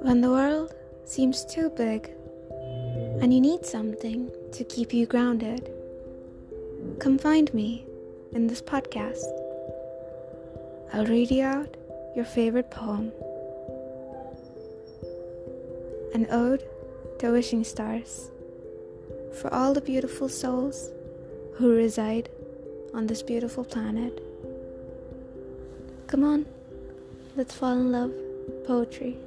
When the world seems too big and you need something to keep you grounded, come find me in this podcast. I'll read you out your favorite poem an ode to wishing stars for all the beautiful souls who reside on this beautiful planet. Come on, let's fall in love poetry.